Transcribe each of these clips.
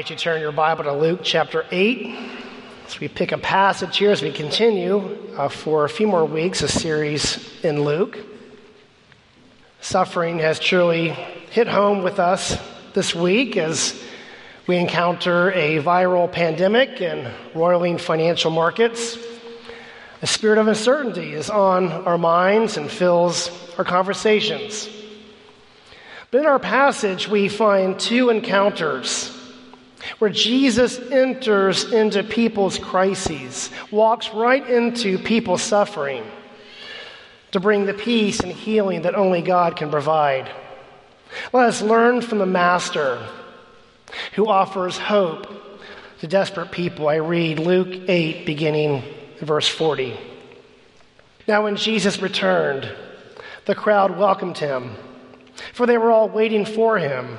Invite you to turn your Bible to Luke chapter 8. As we pick a passage here as we continue uh, for a few more weeks, a series in Luke. Suffering has truly hit home with us this week as we encounter a viral pandemic and roiling financial markets. A spirit of uncertainty is on our minds and fills our conversations. But in our passage, we find two encounters where Jesus enters into people's crises, walks right into people's suffering to bring the peace and healing that only God can provide. Let us learn from the Master who offers hope to desperate people. I read Luke 8, beginning verse 40. Now, when Jesus returned, the crowd welcomed him, for they were all waiting for him.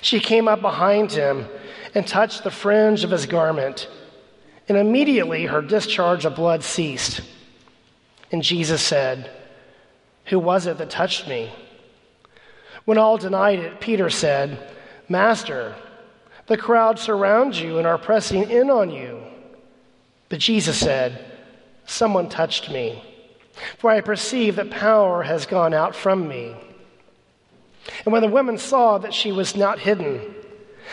She came up behind him and touched the fringe of his garment, and immediately her discharge of blood ceased. And Jesus said, Who was it that touched me? When all denied it, Peter said, Master, the crowd surrounds you and are pressing in on you. But Jesus said, Someone touched me, for I perceive that power has gone out from me. And when the woman saw that she was not hidden,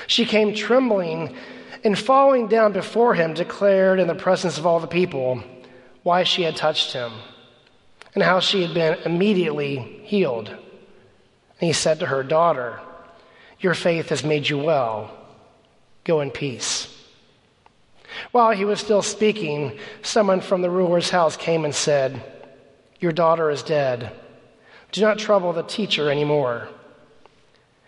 she came trembling and falling down before him, declared in the presence of all the people why she had touched him and how she had been immediately healed. And he said to her, Daughter, your faith has made you well. Go in peace. While he was still speaking, someone from the ruler's house came and said, Your daughter is dead. Do not trouble the teacher anymore.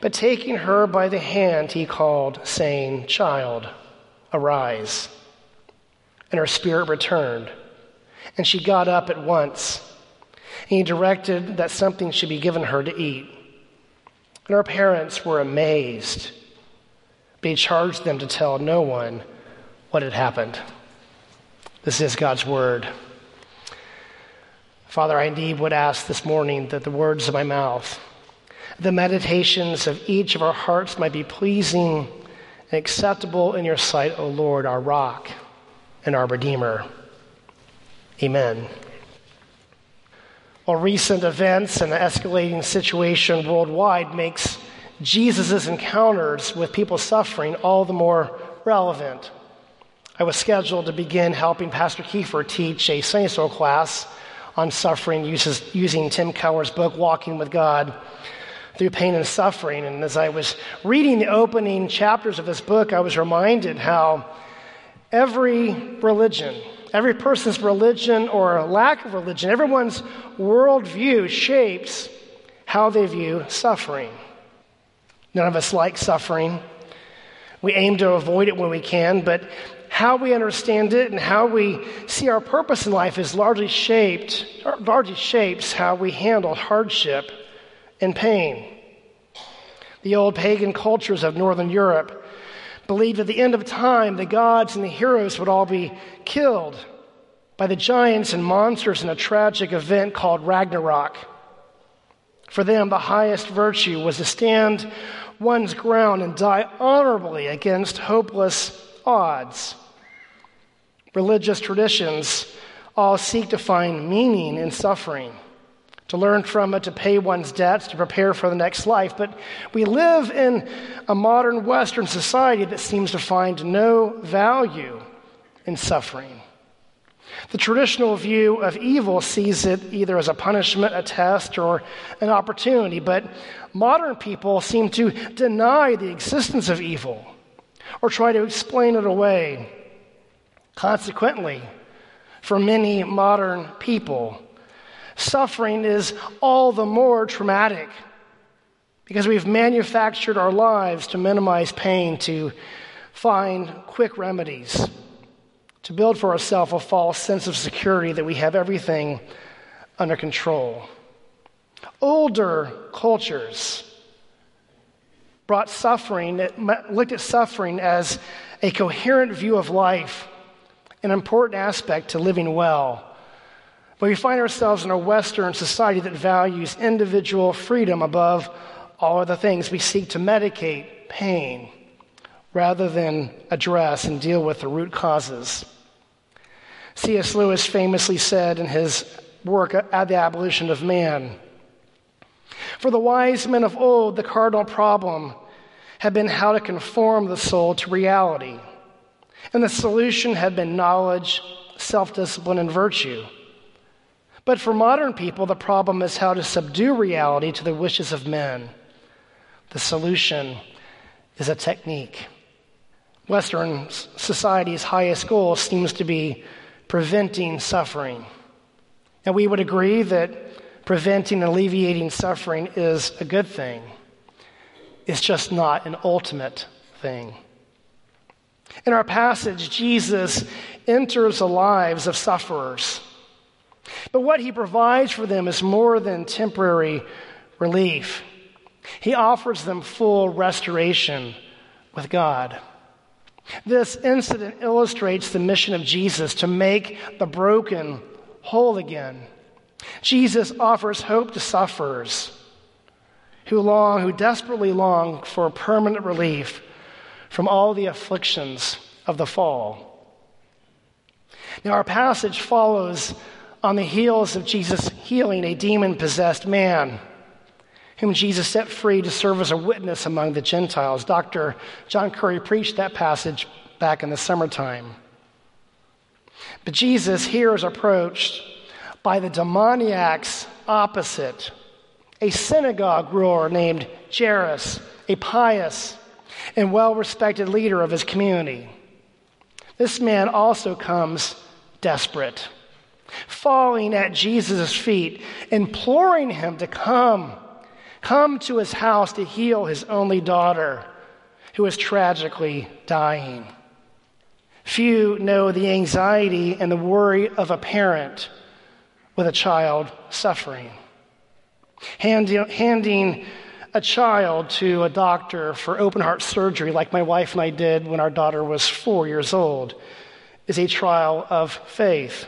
But taking her by the hand, he called, saying, Child, arise. And her spirit returned, and she got up at once. And he directed that something should be given her to eat. And her parents were amazed, but he charged them to tell no one what had happened. This is God's word. Father, I indeed would ask this morning that the words of my mouth, the meditations of each of our hearts might be pleasing and acceptable in your sight, O Lord, our rock and our Redeemer. Amen. Well, recent events and the escalating situation worldwide makes Jesus' encounters with people suffering all the more relevant. I was scheduled to begin helping Pastor Kiefer teach a Sunday school class on suffering uses, using Tim Keller's book, Walking with God through pain and suffering. And as I was reading the opening chapters of this book, I was reminded how every religion, every person's religion or lack of religion, everyone's worldview shapes how they view suffering. None of us like suffering. We aim to avoid it when we can, but how we understand it and how we see our purpose in life is largely shaped, largely shapes how we handle hardship and pain. The old pagan cultures of Northern Europe believed at the end of time the gods and the heroes would all be killed by the giants and monsters in a tragic event called Ragnarok. For them, the highest virtue was to stand one's ground and die honorably against hopeless odds. Religious traditions all seek to find meaning in suffering, to learn from it, to pay one's debts, to prepare for the next life. But we live in a modern Western society that seems to find no value in suffering. The traditional view of evil sees it either as a punishment, a test, or an opportunity, but modern people seem to deny the existence of evil or try to explain it away. Consequently, for many modern people, suffering is all the more traumatic because we've manufactured our lives to minimize pain, to find quick remedies to build for ourselves a false sense of security that we have everything under control. Older cultures brought suffering, looked at suffering as a coherent view of life, an important aspect to living well. But we find ourselves in a Western society that values individual freedom above all other things. We seek to medicate pain rather than address and deal with the root causes. C.S. Lewis famously said in his work at the abolition of man For the wise men of old, the cardinal problem had been how to conform the soul to reality. And the solution had been knowledge, self discipline, and virtue. But for modern people, the problem is how to subdue reality to the wishes of men. The solution is a technique. Western society's highest goal seems to be preventing suffering. And we would agree that preventing and alleviating suffering is a good thing. It's just not an ultimate thing. In our passage, Jesus enters the lives of sufferers. But what he provides for them is more than temporary relief. He offers them full restoration with God. This incident illustrates the mission of Jesus to make the broken whole again. Jesus offers hope to sufferers who long, who desperately long for permanent relief from all the afflictions of the fall. Now, our passage follows on the heels of Jesus healing a demon possessed man whom Jesus set free to serve as a witness among the Gentiles. Dr. John Curry preached that passage back in the summertime. But Jesus here is approached by the demoniac's opposite, a synagogue ruler named Jairus, a pious and well respected leader of his community. This man also comes desperate, falling at Jesus' feet, imploring him to come come to his house to heal his only daughter, who is tragically dying. Few know the anxiety and the worry of a parent with a child suffering. Handing, handing a child to a doctor for open heart surgery, like my wife and I did when our daughter was four years old, is a trial of faith.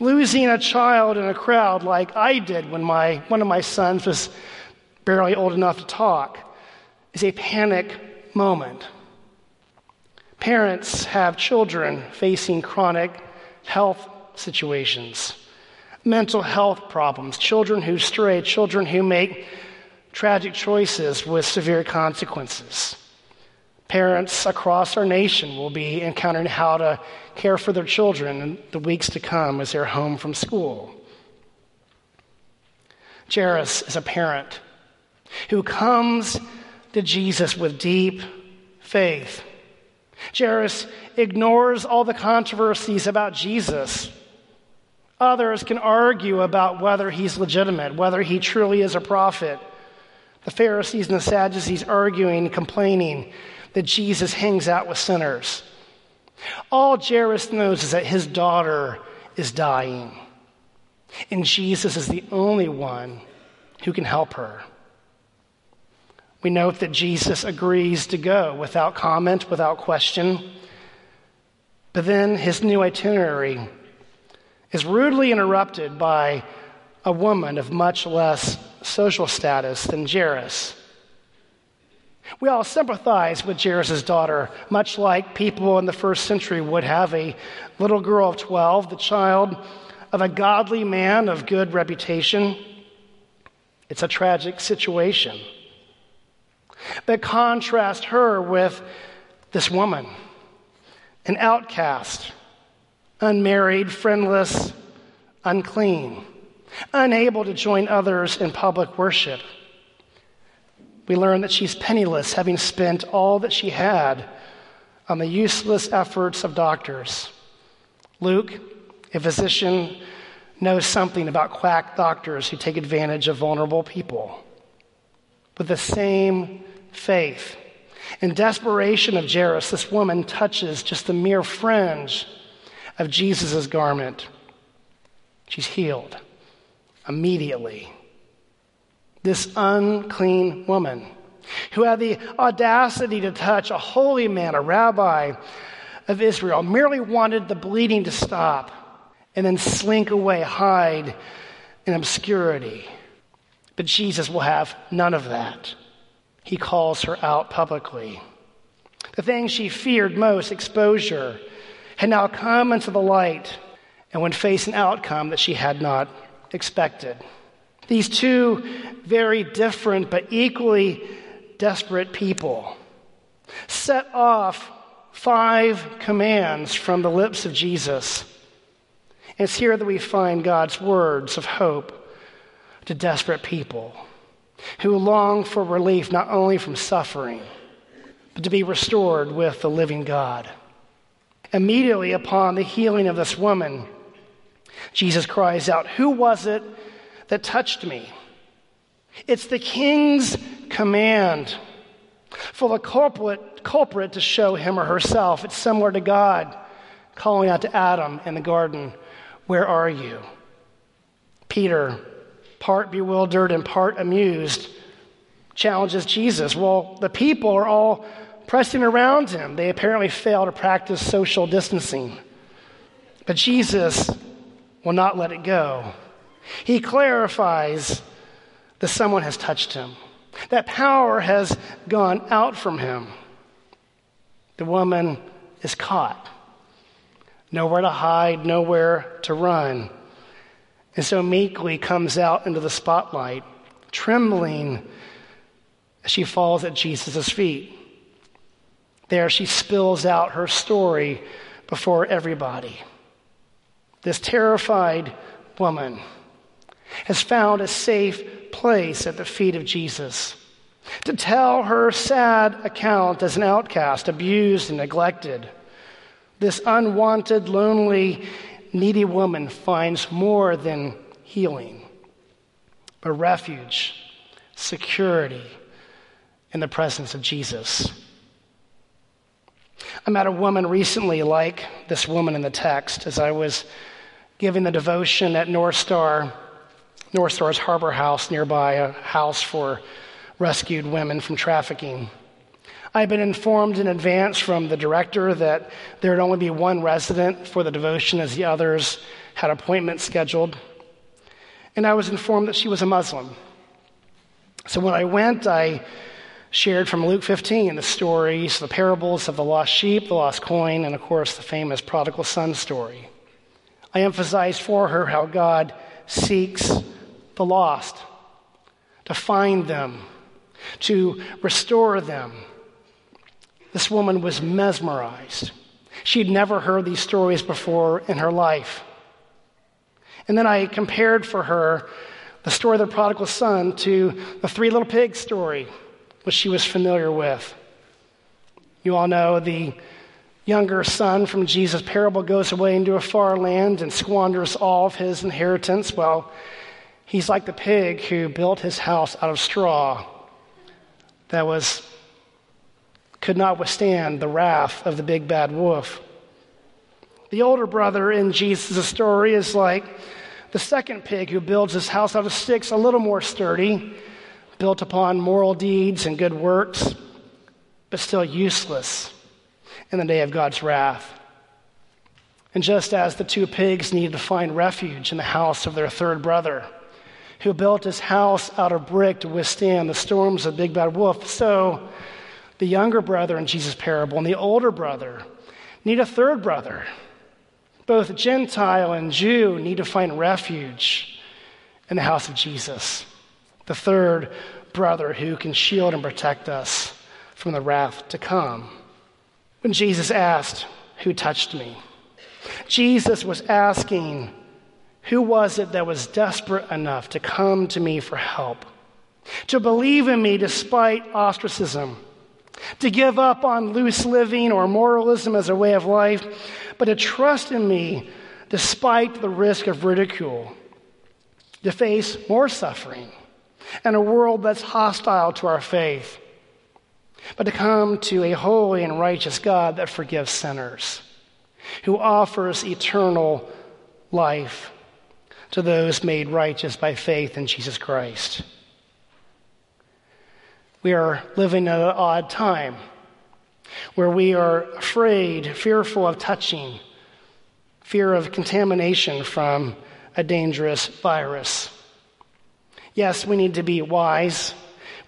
Losing a child in a crowd, like I did when my, one of my sons was barely old enough to talk, is a panic moment. Parents have children facing chronic health situations, mental health problems, children who stray, children who make tragic choices with severe consequences. Parents across our nation will be encountering how to care for their children in the weeks to come as they're home from school. Jairus is a parent who comes to Jesus with deep faith. Jairus ignores all the controversies about Jesus. Others can argue about whether he's legitimate, whether he truly is a prophet. The Pharisees and the Sadducees arguing, complaining that Jesus hangs out with sinners. All Jairus knows is that his daughter is dying, and Jesus is the only one who can help her. We note that Jesus agrees to go without comment, without question. But then his new itinerary is rudely interrupted by a woman of much less social status than Jairus. We all sympathize with Jairus' daughter, much like people in the first century would have a little girl of 12, the child of a godly man of good reputation. It's a tragic situation. But contrast her with this woman, an outcast, unmarried, friendless, unclean, unable to join others in public worship. We learn that she's penniless, having spent all that she had on the useless efforts of doctors. Luke, a physician, knows something about quack doctors who take advantage of vulnerable people. With the same faith, in desperation of Jairus, this woman touches just the mere fringe of Jesus' garment. She's healed immediately. This unclean woman who had the audacity to touch a holy man, a rabbi of Israel, merely wanted the bleeding to stop and then slink away, hide in obscurity. But Jesus will have none of that. He calls her out publicly. The thing she feared most, exposure, had now come into the light and would face an outcome that she had not expected. These two very different but equally desperate people set off five commands from the lips of Jesus. And it's here that we find God's words of hope to desperate people who long for relief not only from suffering, but to be restored with the living God. Immediately upon the healing of this woman, Jesus cries out, Who was it that touched me? It's the king's command for the culprit, culprit to show him or herself. It's similar to God calling out to Adam in the garden, Where are you? Peter, part bewildered and part amused, challenges Jesus. Well, the people are all pressing around him. They apparently fail to practice social distancing. But Jesus will not let it go. He clarifies that someone has touched him, that power has gone out from him. The woman is caught, nowhere to hide, nowhere to run, and so meekly comes out into the spotlight, trembling as she falls at Jesus' feet. There she spills out her story before everybody. This terrified woman has found a safe place at the feet of Jesus to tell her sad account as an outcast, abused and neglected. This unwanted, lonely, needy woman finds more than healing, but refuge, security in the presence of Jesus. I met a woman recently like this woman in the text as I was giving the devotion at North Star, North Star's Harbor House nearby, a house for rescued women from trafficking. I had been informed in advance from the director that there would only be one resident for the devotion as the others had appointments scheduled. And I was informed that she was a Muslim. So when I went, I shared from Luke 15 the stories, the parables of the lost sheep, the lost coin, and of course the famous prodigal son story. I emphasized for her how God seeks the lost, to find them, to restore them. This woman was mesmerized. She'd never heard these stories before in her life. And then I compared for her the story of the prodigal son to the three little pigs story which she was familiar with. You all know the younger son from Jesus' parable goes away into a far land and squanders all of his inheritance. Well, he's like the pig who built his house out of straw that was could not withstand the wrath of the big bad wolf. The older brother in Jesus' story is like the second pig who builds his house out of sticks, a little more sturdy, built upon moral deeds and good works, but still useless in the day of God's wrath. And just as the two pigs needed to find refuge in the house of their third brother, who built his house out of brick to withstand the storms of Big Bad Wolf, so the younger brother in Jesus' parable and the older brother need a third brother. Both Gentile and Jew need to find refuge in the house of Jesus, the third brother who can shield and protect us from the wrath to come. When Jesus asked, Who touched me? Jesus was asking, Who was it that was desperate enough to come to me for help? To believe in me despite ostracism? To give up on loose living or moralism as a way of life, but to trust in me despite the risk of ridicule? To face more suffering and a world that's hostile to our faith? but to come to a holy and righteous God that forgives sinners, who offers eternal life to those made righteous by faith in Jesus Christ. We are living at an odd time where we are afraid, fearful of touching, fear of contamination from a dangerous virus. Yes, we need to be wise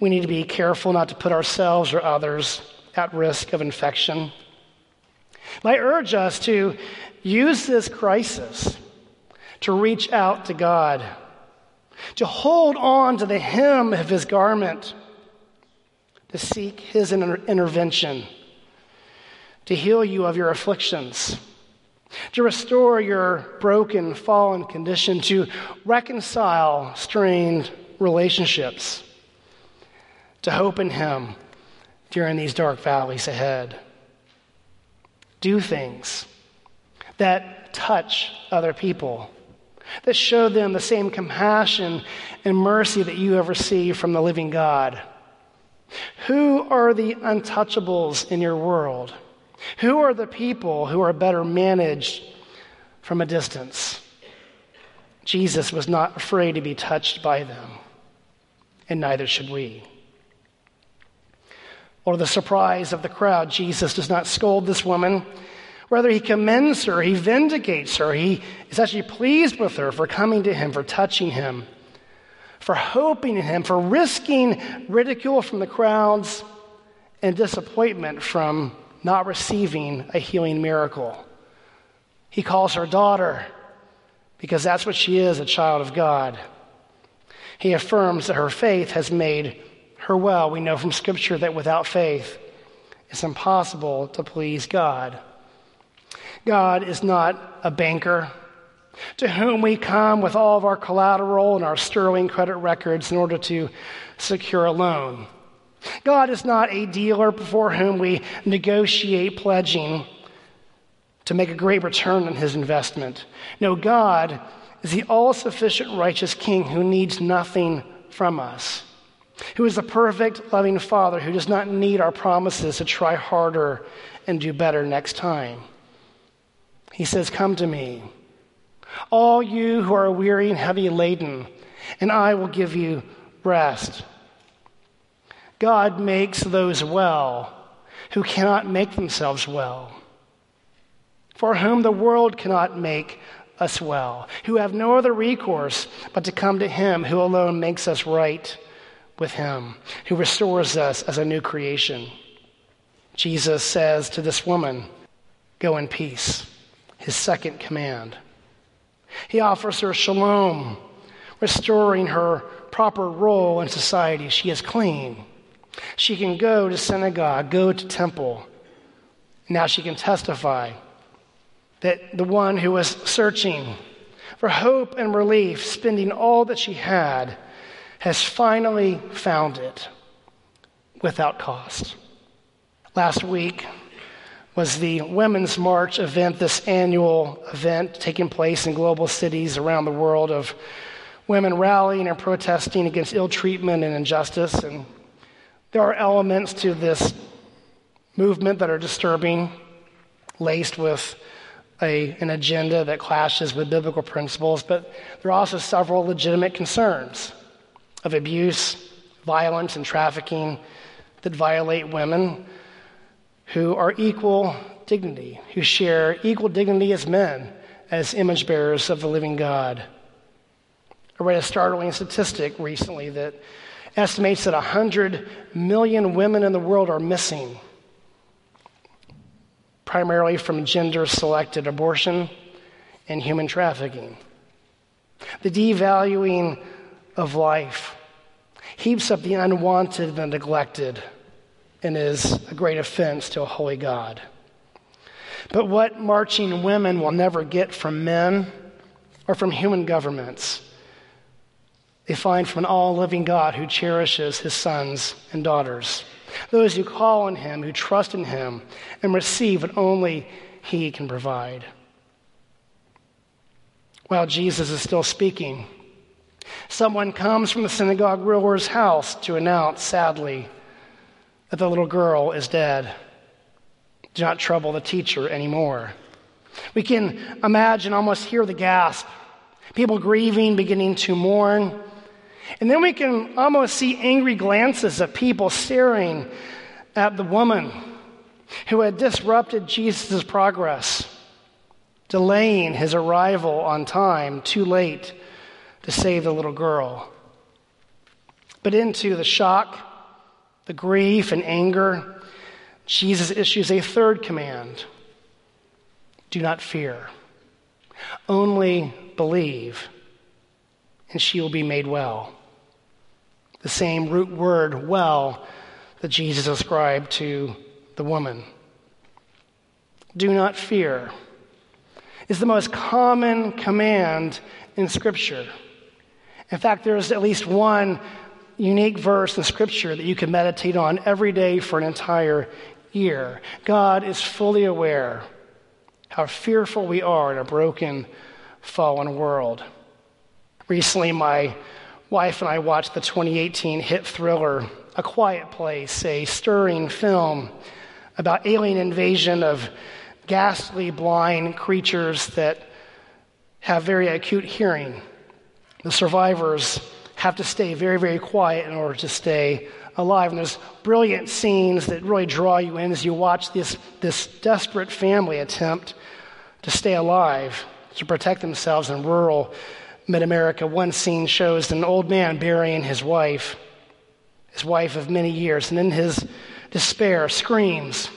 we need to be careful not to put ourselves or others at risk of infection. I urge us to use this crisis to reach out to God, to hold on to the hem of His garment, to seek His inter- intervention, to heal you of your afflictions, to restore your broken, fallen condition, to reconcile strained relationships to hope in Him during these dark valleys ahead. Do things that touch other people, that show them the same compassion and mercy that you have received from the living God. Who are the untouchables in your world? Who are the people who are better managed from a distance? Jesus was not afraid to be touched by them, and neither should we. Or the surprise of the crowd, Jesus does not scold this woman. Rather, he commends her, he vindicates her, he is actually pleased with her for coming to him, for touching him, for hoping in him, for risking ridicule from the crowds and disappointment from not receiving a healing miracle. He calls her daughter because that's what she is, a child of God. He affirms that her faith has made her well. We know from Scripture that without faith, it's impossible to please God. God is not a banker to whom we come with all of our collateral and our sterling credit records in order to secure a loan. God is not a dealer before whom we negotiate pledging to make a great return on his investment. No, God is the all sufficient righteous King who needs nothing from us who is the perfect, loving Father who does not need our promises to try harder and do better next time. He says, Come to me, all you who are weary and heavy laden, and I will give you rest. God makes those well who cannot make themselves well, for whom the world cannot make us well, who have no other recourse but to come to Him who alone makes us right with Him, who restores us as a new creation. Jesus says to this woman, Go in peace, his second command. He offers her shalom, restoring her proper role in society. She is clean. She can go to synagogue, go to temple. Now she can testify that the one who was searching for hope and relief, spending all that she had, has finally found it without cost. Last week was the Women's March event, this annual event taking place in global cities around the world of women rallying and protesting against ill treatment and injustice. And there are elements to this movement that are disturbing, laced with a, an agenda that clashes with biblical principles, but there are also several legitimate concerns of abuse, violence, and trafficking that violate women who are equal dignity, who share equal dignity as men, as image bearers of the living God. I read a startling statistic recently that estimates that 100 million women in the world are missing, primarily from gender selected abortion and human trafficking. The devaluing of life heaps up the unwanted and the neglected and is a great offense to a holy God. But what marching women will never get from men or from human governments, they find from an all living God who cherishes his sons and daughters. Those who call on him, who trust in him, and receive what only he can provide. While Jesus is still speaking, someone comes from the synagogue ruler's house to announce, sadly, that the little girl is dead. Do not trouble the teacher anymore. We can imagine, almost hear the gasp. People grieving, beginning to mourn. And then we can almost see angry glances of people staring at the woman who had disrupted Jesus' progress, delaying his arrival on time, too late to save the little girl. But into the shock, the grief, and anger, Jesus issues a third command do not fear, only believe, and she will be made well. The same root word, well, that Jesus ascribed to the woman. Do not fear is the most common command in Scripture. In fact, there's at least one unique verse in Scripture that you can meditate on every day for an entire year. God is fully aware how fearful we are in a broken, fallen world. Recently, my wife and I watched the 2018 hit thriller, A Quiet Place, a stirring film about alien invasion of ghastly blind creatures that have very acute hearing. The survivors have to stay very, very quiet in order to stay alive. And there's brilliant scenes that really draw you in as you watch this, this desperate family attempt to stay alive, to protect themselves in rural mid America. One scene shows an old man burying his wife, his wife of many years, and in his despair screams,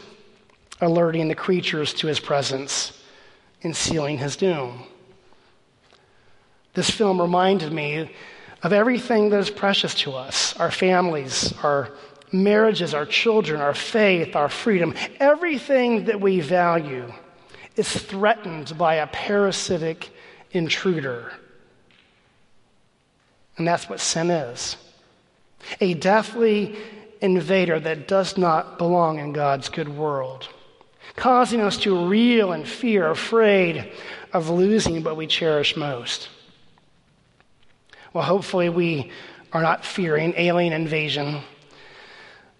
alerting the creatures to his presence and sealing his doom. This film reminded me of everything that is precious to us our families, our marriages, our children, our faith, our freedom. Everything that we value is threatened by a parasitic intruder. And that's what sin is a deathly invader that does not belong in God's good world, causing us to reel in fear, afraid of losing what we cherish most. Well, hopefully, we are not fearing alien invasion,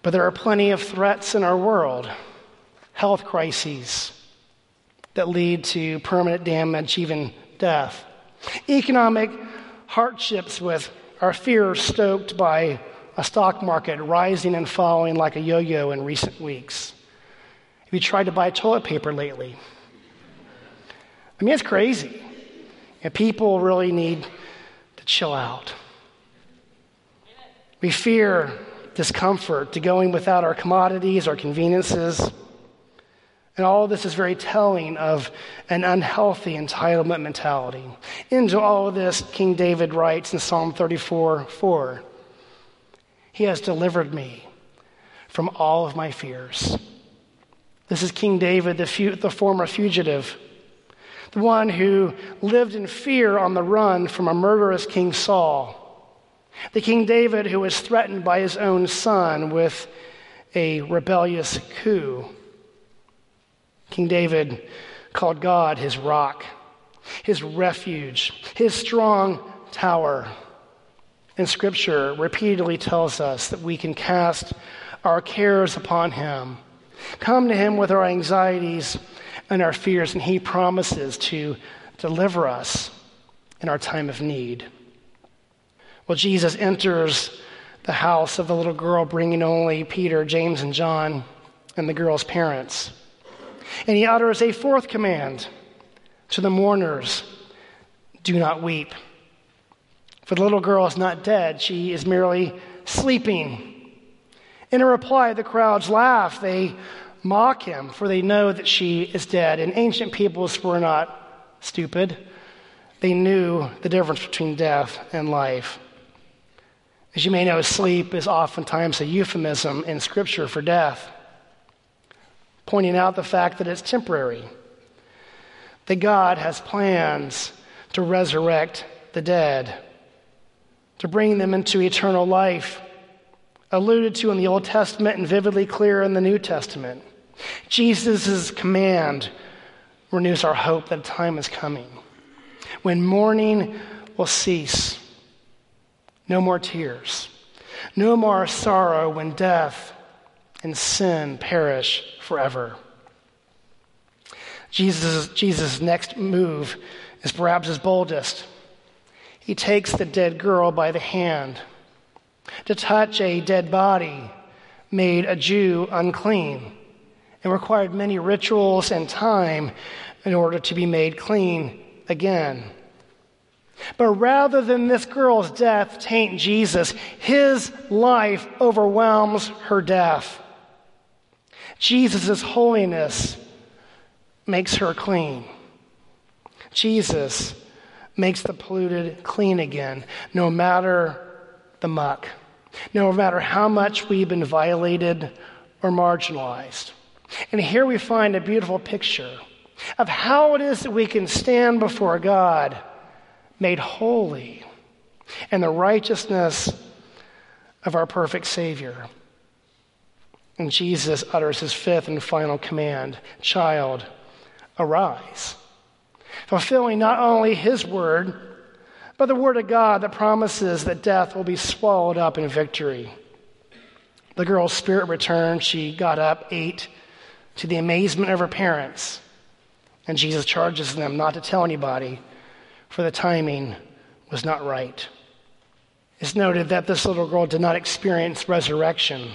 but there are plenty of threats in our world health crises that lead to permanent damage, even death, economic hardships with our fears stoked by a stock market rising and falling like a yo yo in recent weeks. Have you tried to buy toilet paper lately? I mean, it's crazy. And people really need to chill out. We fear discomfort to going without our commodities, our conveniences. And all of this is very telling of an unhealthy entitlement mentality. Into all of this, King David writes in Psalm 34 4 He has delivered me from all of my fears. This is King David, the, fu- the former fugitive the one who lived in fear on the run from a murderous King Saul, the King David who was threatened by his own son with a rebellious coup. King David called God his rock, his refuge, his strong tower. And Scripture repeatedly tells us that we can cast our cares upon him, come to him with our anxieties our fears, and He promises to deliver us in our time of need. Well, Jesus enters the house of the little girl, bringing only Peter, James, and John, and the girl's parents. And he utters a fourth command to the mourners do not weep. For the little girl is not dead, she is merely sleeping. In a reply, the crowds laugh. They mock him, for they know that she is dead. And ancient peoples were not stupid, they knew the difference between death and life. As you may know, sleep is oftentimes a euphemism in Scripture for death, pointing out the fact that it's temporary, that God has plans to resurrect the dead, to bring them into eternal life, alluded to in the Old Testament and vividly clear in the New Testament. Jesus' command renews our hope that time is coming when mourning will cease no more tears. No more sorrow when death and sin perish forever. Jesus' Jesus' next move is perhaps his boldest. He takes the dead girl by the hand. To touch a dead body made a Jew unclean and required many rituals and time in order to be made clean again. But rather than this girl's death taint Jesus, his life overwhelms her death. Jesus' holiness makes her clean. Jesus makes the polluted clean again, no matter the muck, no matter how much we've been violated or marginalized. And here we find a beautiful picture of how it is that we can stand before God made holy, and the righteousness of our perfect Savior. And Jesus utters his fifth and final command Child, arise. Fulfilling not only his word, but the word of God that promises that death will be swallowed up in victory. The girl's spirit returned. She got up, ate, to the amazement of her parents. And Jesus charges them not to tell anybody for the timing was not right. It's noted that this little girl did not experience resurrection.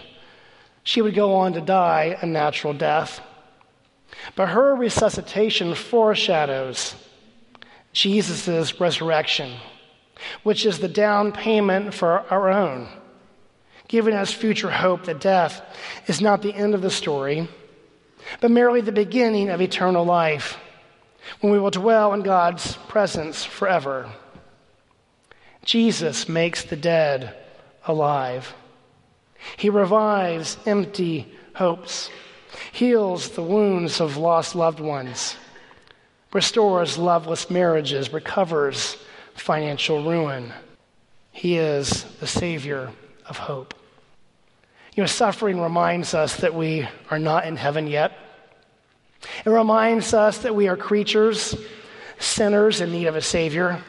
She would go on to die a natural death. But her resuscitation foreshadows Jesus' resurrection, which is the down payment for our own, giving us future hope that death is not the end of the story, but merely the beginning of eternal life when we will dwell in God's presence forever. Jesus makes the dead alive. He revives empty hopes, heals the wounds of lost loved ones, restores loveless marriages, recovers financial ruin. He is the Savior of hope. You know, suffering reminds us that we are not in heaven yet. It reminds us that we are creatures, sinners in need of a Savior.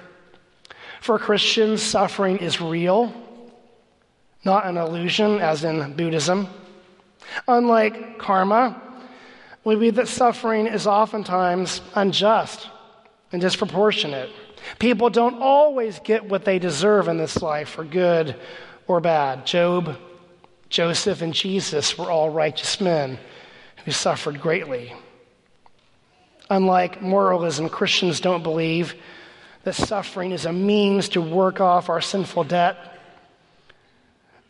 For Christians, suffering is real, not an illusion, as in Buddhism. Unlike karma, we believe that suffering is oftentimes unjust and disproportionate. People don't always get what they deserve in this life, for good or bad. Job, Joseph, and Jesus were all righteous men who suffered greatly. Unlike moralism, Christians don't believe that suffering is a means to work off our sinful debt.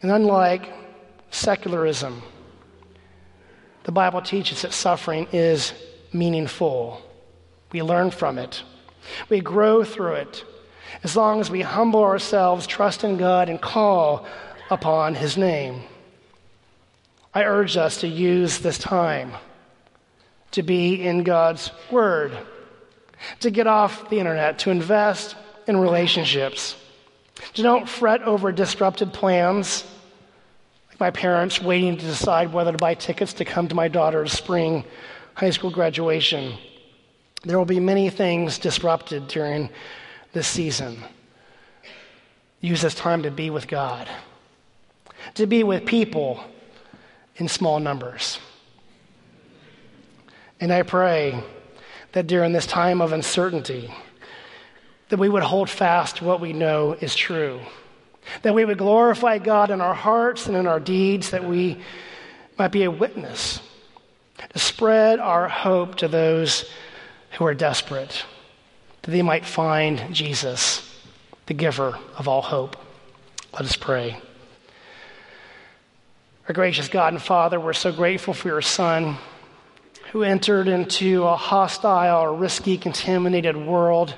And unlike secularism, the Bible teaches that suffering is meaningful. We learn from it, we grow through it as long as we humble ourselves, trust in God, and call upon His name. I urge us to use this time to be in God's Word, to get off the internet, to invest in relationships, to don't fret over disrupted plans, like my parents waiting to decide whether to buy tickets to come to my daughter's spring high school graduation. There will be many things disrupted during this season. Use this time to be with God, to be with people in small numbers. And I pray that during this time of uncertainty, that we would hold fast to what we know is true, that we would glorify God in our hearts and in our deeds, that we might be a witness to spread our hope to those who are desperate, that they might find Jesus, the giver of all hope. Let us pray. Our gracious God and Father, we're so grateful for your Son who entered into a hostile, risky, contaminated world,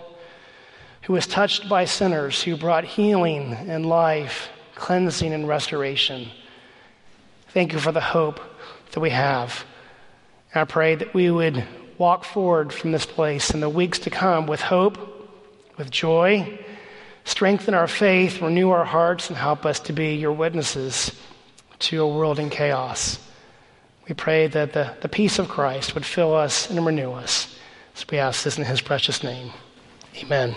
who was touched by sinners, who brought healing and life, cleansing and restoration. Thank you for the hope that we have. And I pray that we would walk forward from this place in the weeks to come with hope, with joy, strengthen our faith, renew our hearts, and help us to be your witnesses to a world in chaos. We pray that the, the peace of Christ would fill us and renew us. So we ask this in his precious name. Amen.